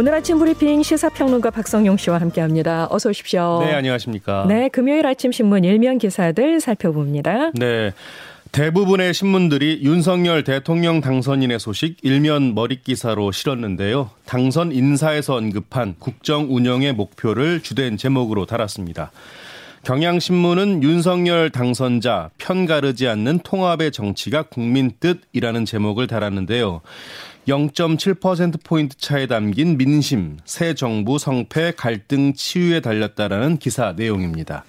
오늘 아침 브리핑 시사평론가 박성용 씨와 함께합니다. 어서 오십시오. 네, 안녕하십니까. 네, 금요일 아침 신문 일면 기사들 살펴봅니다. 네. 대부분의 신문들이 윤석열 대통령 당선인의 소식 일면 머릿 기사로 실었는데요. 당선 인사에서 언급한 국정 운영의 목표를 주된 제목으로 달았습니다. 경향신문은 윤석열 당선자 편 가르지 않는 통합의 정치가 국민 뜻이라는 제목을 달았는데요. 0.7%포인트 차에 담긴 민심, 새 정부 성패 갈등 치유에 달렸다라는 기사 내용입니다.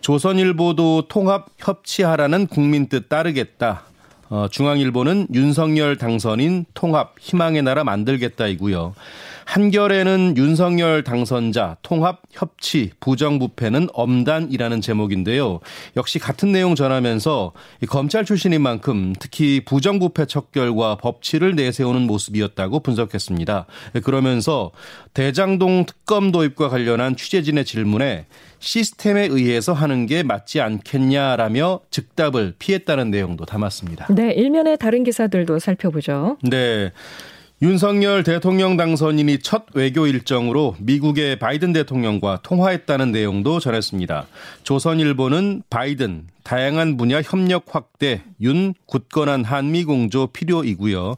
조선일보도 통합 협치하라는 국민 뜻 따르겠다. 어, 중앙일보는 윤석열 당선인 통합 희망의 나라 만들겠다이고요. 한결에는 윤석열 당선자 통합 협치 부정부패는 엄단이라는 제목인데요. 역시 같은 내용 전하면서 검찰 출신인 만큼 특히 부정부패 척결과 법치를 내세우는 모습이었다고 분석했습니다. 그러면서 대장동 특검 도입과 관련한 취재진의 질문에 시스템에 의해서 하는 게 맞지 않겠냐라며 즉답을 피했다는 내용도 담았습니다. 네, 일면의 다른 기사들도 살펴보죠. 네. 윤석열 대통령 당선인이 첫 외교 일정으로 미국의 바이든 대통령과 통화했다는 내용도 전했습니다. 조선일보는 바이든 다양한 분야 협력 확대, 윤 굳건한 한미 공조 필요이고요.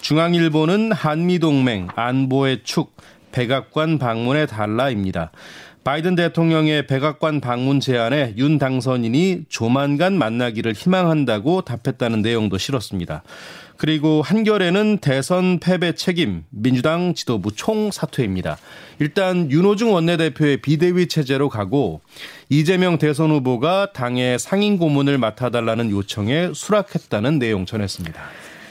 중앙일보는 한미 동맹 안보의 축 백악관 방문에 달라입니다. 바이든 대통령의 백악관 방문 제안에 윤 당선인이 조만간 만나기를 희망한다고 답했다는 내용도 실었습니다. 그리고 한결에는 대선 패배 책임 민주당 지도부 총 사퇴입니다. 일단 윤호중 원내대표의 비대위 체제로 가고 이재명 대선 후보가 당의 상임 고문을 맡아달라는 요청에 수락했다는 내용 전했습니다.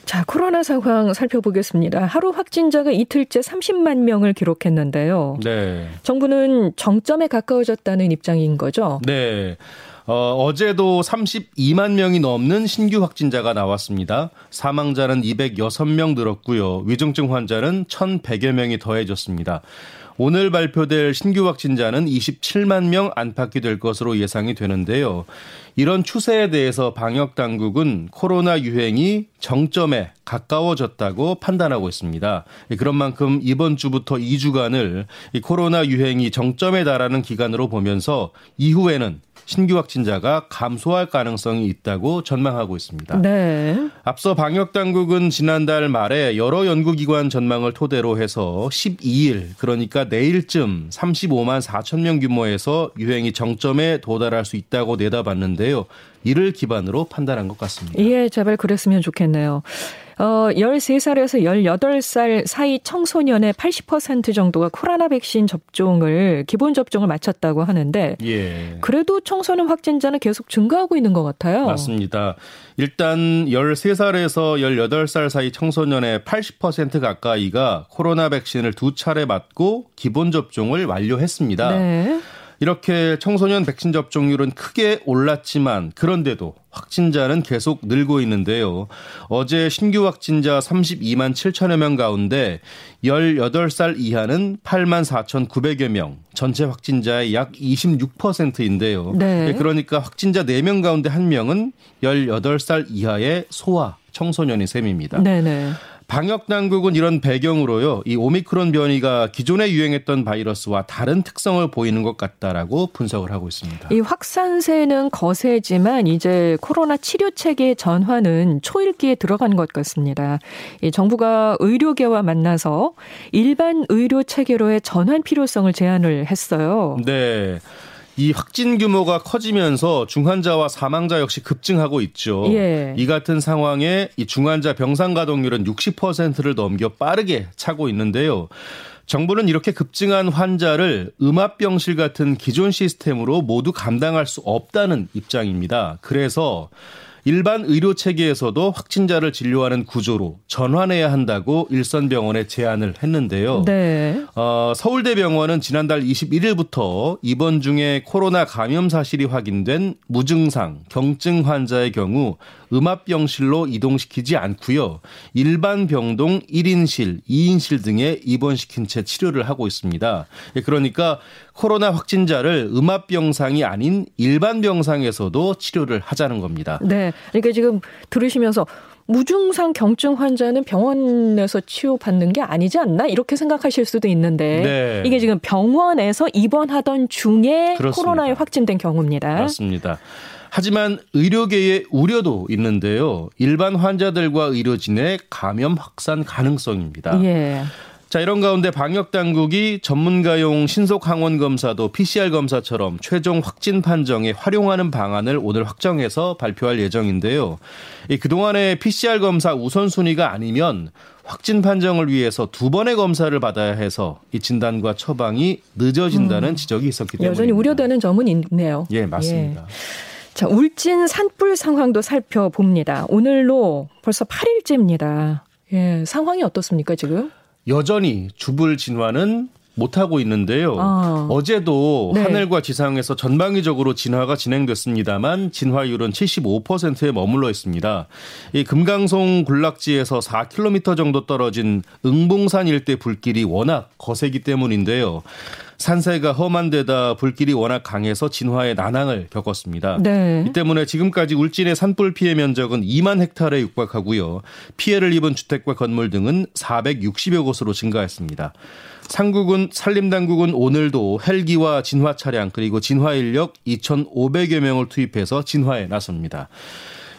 자, 코로나 상황 살펴보겠습니다. 하루 확진자가 이틀째 30만 명을 기록했는데요. 네. 정부는 정점에 가까워졌다는 입장인 거죠? 네. 어, 어제도 32만 명이 넘는 신규 확진자가 나왔습니다. 사망자는 206명 늘었고요. 위중증 환자는 1,100여 명이 더해졌습니다. 오늘 발표될 신규 확진자는 27만 명 안팎이 될 것으로 예상이 되는데요. 이런 추세에 대해서 방역 당국은 코로나 유행이 정점에 가까워졌다고 판단하고 있습니다. 그런 만큼 이번 주부터 2주간을 코로나 유행이 정점에 달하는 기간으로 보면서 이후에는 신규 확진자가 감소할 가능성이 있다고 전망하고 있습니다. 네. 앞서 방역 당국은 지난달 말에 여러 연구기관 전망을 토대로 해서 12일 그러니까 내일쯤 35만 4천 명 규모에서 유행이 정점에 도달할 수 있다고 내다봤는데요. 이를 기반으로 판단한 것 같습니다. 예, 제발 그랬으면 좋겠네요. 어, 13살에서 18살 사이 청소년의 80% 정도가 코로나 백신 접종을 기본 접종을 마쳤다고 하는데 예. 그래도 청소년 확진자는 계속 증가하고 있는 것 같아요. 맞습니다. 일단 13살에서 18살 사이 청소년의 80% 가까이가 코로나 백신을 두 차례 맞고 기본 접종을 완료했습니다. 네. 이렇게 청소년 백신 접종률은 크게 올랐지만 그런데도 확진자는 계속 늘고 있는데요. 어제 신규 확진자 32만 7천여 명 가운데 18살 이하는 8만 4,900여 명, 전체 확진자의 약 26%인데요. 네. 그러니까 확진자 4명 가운데 1명은 18살 이하의 소아 청소년이 셈입니다. 네네. 방역 당국은 이런 배경으로요. 이 오미크론 변이가 기존에 유행했던 바이러스와 다른 특성을 보이는 것 같다라고 분석을 하고 있습니다. 이 확산세는 거세지만 이제 코로나 치료 체계 전환은 초읽기에 들어간 것 같습니다. 이 정부가 의료계와 만나서 일반 의료 체계로의 전환 필요성을 제안을 했어요. 네. 이 확진 규모가 커지면서 중환자와 사망자 역시 급증하고 있죠. 예. 이 같은 상황에 이 중환자 병상 가동률은 60%를 넘겨 빠르게 차고 있는데요. 정부는 이렇게 급증한 환자를 음압병실 같은 기존 시스템으로 모두 감당할 수 없다는 입장입니다. 그래서 일반 의료 체계에서도 확진자를 진료하는 구조로 전환해야 한다고 일선병원에 제안을 했는데요. 네. 어, 서울대병원은 지난달 21일부터 입원 중에 코로나 감염 사실이 확인된 무증상 경증 환자의 경우 음압병실로 이동시키지 않고요. 일반 병동 1인실, 2인실 등에 입원시킨 채 치료를 하고 있습니다. 예, 그러니까 코로나 확진자를 음압 병상이 아닌 일반 병상에서도 치료를 하자는 겁니다. 네. 그러니까 지금 들으시면서 무증상 경증 환자는 병원에서 치료받는 게 아니지 않나 이렇게 생각하실 수도 있는데 네. 이게 지금 병원에서 입원하던 중에 그렇습니다. 코로나에 확진된 경우입니다. 맞습니다. 하지만 의료계의 우려도 있는데요. 일반 환자들과 의료진의 감염 확산 가능성입니다. 예. 자, 이런 가운데 방역 당국이 전문가용 신속 항원 검사도 PCR 검사처럼 최종 확진 판정에 활용하는 방안을 오늘 확정해서 발표할 예정인데요. 이 그동안의 PCR 검사 우선순위가 아니면 확진 판정을 위해서 두 번의 검사를 받아야 해서 이 진단과 처방이 늦어진다는 음. 지적이 있었기 때문에 여전히 우려되는 점은 있네요. 예, 맞습니다. 예. 자, 울진 산불 상황도 살펴봅니다. 오늘로 벌써 8일째입니다. 예, 상황이 어떻습니까, 지금? 여전히 주불 진화는 못하고 있는데요. 아. 어제도 네. 하늘과 지상에서 전방위적으로 진화가 진행됐습니다만 진화율은 75%에 머물러 있습니다. 이 금강송 군락지에서 4km 정도 떨어진 응봉산 일대 불길이 워낙 거세기 때문인데요. 산세가 험한 데다 불길이 워낙 강해서 진화의 난항을 겪었습니다. 네. 이 때문에 지금까지 울진의 산불 피해 면적은 2만 헥타르에 육박하고요. 피해를 입은 주택과 건물 등은 460여 곳으로 증가했습니다. 상국은 산림당국은 오늘도 헬기와 진화 차량 그리고 진화 인력 2,500여 명을 투입해서 진화에 나섭니다.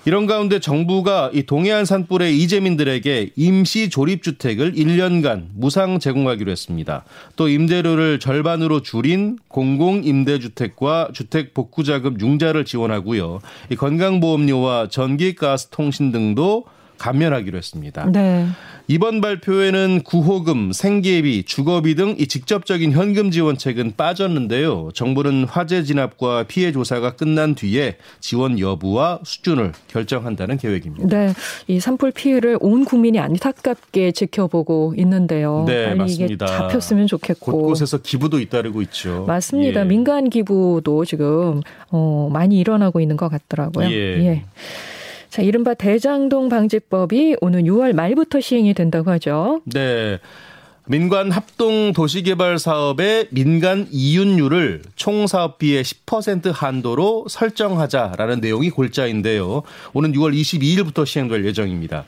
이런 가운데 정부가 이 동해안 산불의 이재민들에게 임시 조립 주택을 1년간 무상 제공하기로 했습니다. 또 임대료를 절반으로 줄인 공공 임대주택과 주택 복구 자금 융자를 지원하고요. 이 건강보험료와 전기, 가스, 통신 등도 감면하기로 했습니다. 네. 이번 발표에는 구호금, 생계비, 주거비 등 이 직접적인 현금 지원책은 빠졌는데요. 정부는 화재 진압과 피해 조사가 끝난 뒤에 지원 여부와 수준을 결정한다는 계획입니다. 네, 이 산불 피해를 온 국민이 안타깝게 지켜보고 있는데요. 네, 맞습니다. 잡혔으면 좋겠고 곳곳에서 기부도 잇따르고 있죠. 맞습니다. 예. 민간 기부도 지금 어, 많이 일어나고 있는 것 같더라고요. 예. 예. 자, 이른바 대장동 방지법이 오는 6월 말부터 시행이 된다고 하죠. 네. 민간 합동 도시개발 사업의 민간 이윤율을 총 사업비의 10% 한도로 설정하자라는 내용이 골자인데요. 오는 6월 22일부터 시행될 예정입니다.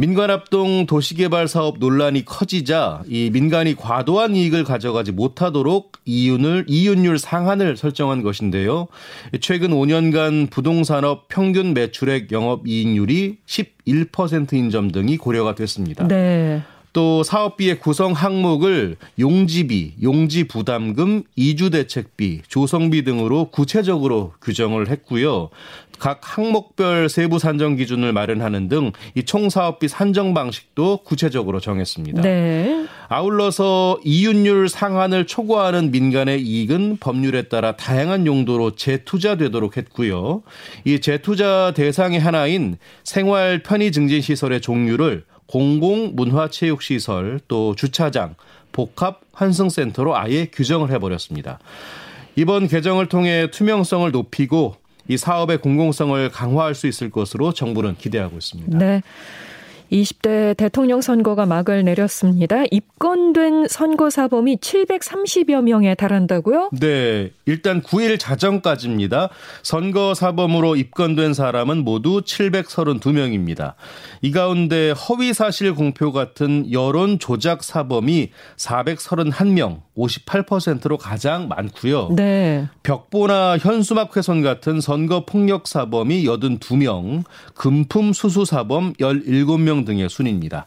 민간합동 도시개발 사업 논란이 커지자 이 민간이 과도한 이익을 가져가지 못하도록 이윤을 이윤율 상한을 설정한 것인데요. 최근 5년간 부동산업 평균 매출액 영업 이익률이 11%인 점 등이 고려가 됐습니다. 네. 또 사업비의 구성 항목을 용지비, 용지 부담금, 이주 대책비, 조성비 등으로 구체적으로 규정을 했고요. 각 항목별 세부 산정 기준을 마련하는 등 이 총사업비 산정 방식도 구체적으로 정했습니다. 네. 아울러서 이윤율 상한을 초과하는 민간의 이익은 법률에 따라 다양한 용도로 재투자되도록 했고요. 이 재투자 대상의 하나인 생활 편의 증진 시설의 종류를 공공 문화체육 시설 또 주차장 복합 환승센터로 아예 규정을 해버렸습니다. 이번 개정을 통해 투명성을 높이고 이 사업의 공공성을 강화할 수 있을 것으로 정부는 기대하고 있습니다. 네. 20대 대통령 선거가 막을 내렸습니다. 입건된 선거사범이 730여 명에 달한다고요? 네. 일단 9일 자정까지입니다. 선거사범으로 입건된 사람은 모두 732명입니다. 이 가운데 허위사실 공표 같은 여론 조작 사범이 431명, 58%로 가장 많고요. 네. 벽보나 현수막 훼손 같은 선거 폭력 사범이 82명, 금품 수수 사범 17명 등의 순입니다.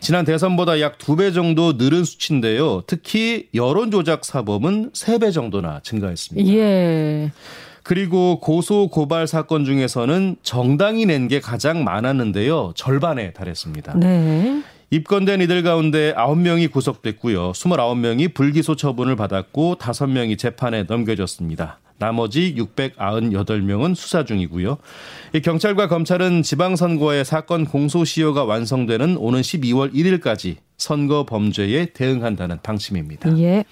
지난 대선보다 약 두 배 정도 늘은 수치인데요. 특히 여론 조작 사범은 세 배 정도나 증가했습니다. 예. 그리고 고소 고발 사건 중에서는 정당이 낸 게 가장 많았는데요. 절반에 달했습니다. 네. 입건된 이들 가운데 9명이 구속됐고요. 29명이 불기소 처분을 받았고 5명이 재판에 넘겨졌습니다. 나머지 698명은 수사 중이고요. 경찰과 검찰은 지방선거의 사건 공소시효가 완성되는 오는 12월 1일까지 선거 범죄에 대응한다는 방침입니다. 예.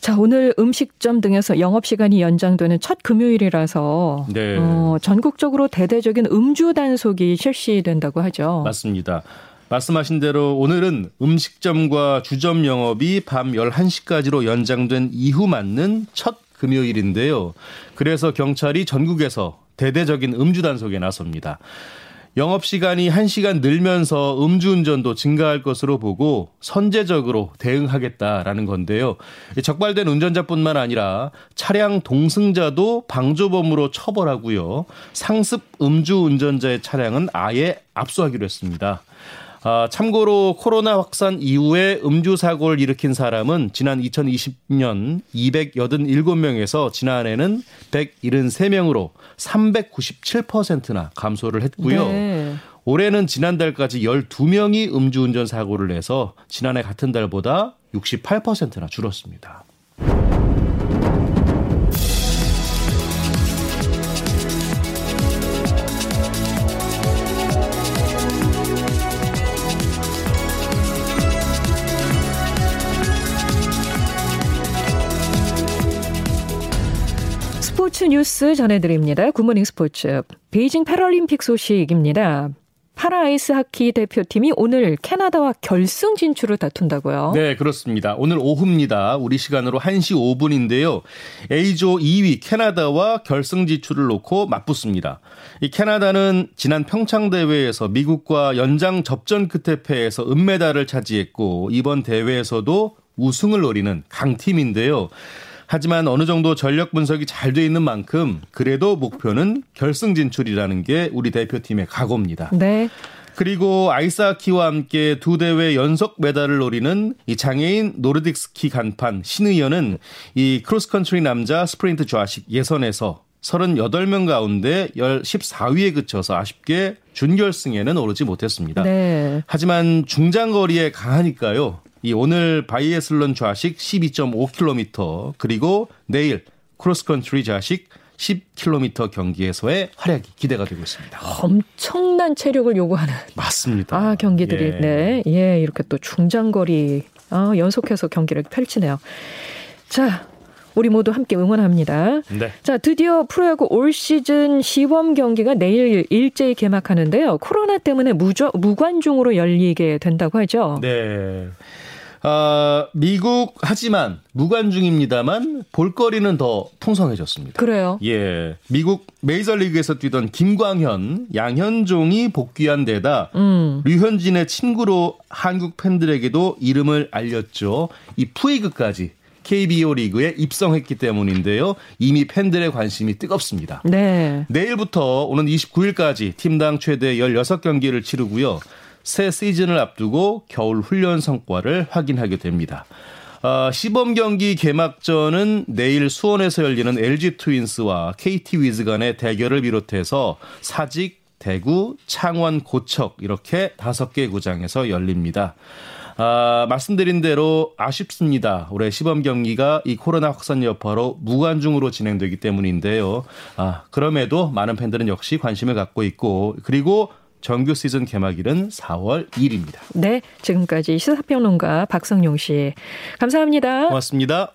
자, 오늘 음식점 등에서 영업시간이 연장되는 첫 금요일이라서 네. 어, 전국적으로 대대적인 음주 단속이 실시된다고 하죠. 맞습니다. 말씀하신 대로 오늘은 음식점과 주점 영업이 밤 11시까지로 연장된 이후 맞는 첫 금요일인데요. 그래서 경찰이 전국에서 대대적인 음주 단속에 나섭니다. 영업 시간이 1시간 늘면서 음주운전도 증가할 것으로 보고 선제적으로 대응하겠다라는 건데요. 적발된 운전자뿐만 아니라 차량 동승자도 방조범으로 처벌하고요. 상습 음주운전자의 차량은 아예 압수하기로 했습니다. 아, 참고로 코로나 확산 이후에 음주 사고를 일으킨 사람은 지난 2020년 287명에서 지난해는 173명으로 397%나 감소를 했고요. 네. 올해는 지난달까지 12명이 음주운전 사고를 내서 지난해 같은 달보다 68%나 줄었습니다. 스포츠 뉴스 전해드립니다. 굿모닝 스포츠. 베이징 패럴림픽 소식입니다. 파라아이스 하키 대표팀이 오늘 캐나다와 결승 진출을 다툰다고요? 네, 그렇습니다. 오늘 오후입니다. 우리 시간으로 1시 5분인데요. A조 2위 캐나다와 결승 진출을 놓고 맞붙습니다. 이 캐나다는 지난 평창 대회에서 미국과 연장 접전 끝에 패해서 은메달을 차지했고 이번 대회에서도 우승을 노리는 강팀인데요. 하지만 어느 정도 전력 분석이 잘 돼 있는 만큼 그래도 목표는 결승 진출이라는 게 우리 대표팀의 각오입니다. 네. 그리고 아이스하키와 함께 두 대회 연속 메달을 노리는 이 장애인 노르딕 스키 간판 신의연은 이 크로스컨트리 남자 스프린트 좌식 예선에서 38명 가운데 14위에 그쳐서 아쉽게 준결승에는 오르지 못했습니다. 네. 하지만 중장거리에 강하니까요. 이 오늘 바이애슬론 좌식 12.5km 그리고 내일 크로스컨트리 좌식 10km 경기에서의 활약이 기대가 되고 있습니다. 엄청난 체력을 요구하는 맞습니다. 아 경기들이 예. 네, 예 이렇게 또 중장거리 아, 연속해서 경기를 펼치네요. 자, 우리 모두 함께 응원합니다. 네. 자, 드디어 프로야구 올 시즌 시범 경기가 내일 일제히 개막하는데요. 코로나 때문에 무저, 무관중으로 열리게 된다고 하죠. 네. 어, 미국 하지만 무관중입니다만 볼거리는 더 풍성해졌습니다. 그래요? 예. 미국 메이저리그에서 뛰던 김광현, 양현종이 복귀한 데다 음. 류현진의 친구로 한국 팬들에게도 이름을 알렸죠. 이 푸이그까지 KBO 리그에 입성했기 때문인데요. 이미 팬들의 관심이 뜨겁습니다. 네. 내일부터 오는 29일까지 팀당 최대 16경기를 치르고요. 새 시즌을 앞두고 겨울 훈련 성과를 확인하게 됩니다. 어, 시범 경기 개막전은 내일 수원에서 열리는 LG 트윈스와 KT 위즈 간의 대결을 비롯해서 사직, 대구, 창원, 고척 이렇게 다섯 개 구장에서 열립니다. 아, 말씀드린 대로 아쉽습니다. 올해 시범 경기가 이 코로나 확산 여파로 무관중으로 진행되기 때문인데요. 아, 그럼에도 많은 팬들은 역시 관심을 갖고 있고 그리고 정규 시즌 개막일은 4월 2일입니다. 네, 지금까지 시사평론가 박성용 씨 감사합니다. 고맙습니다.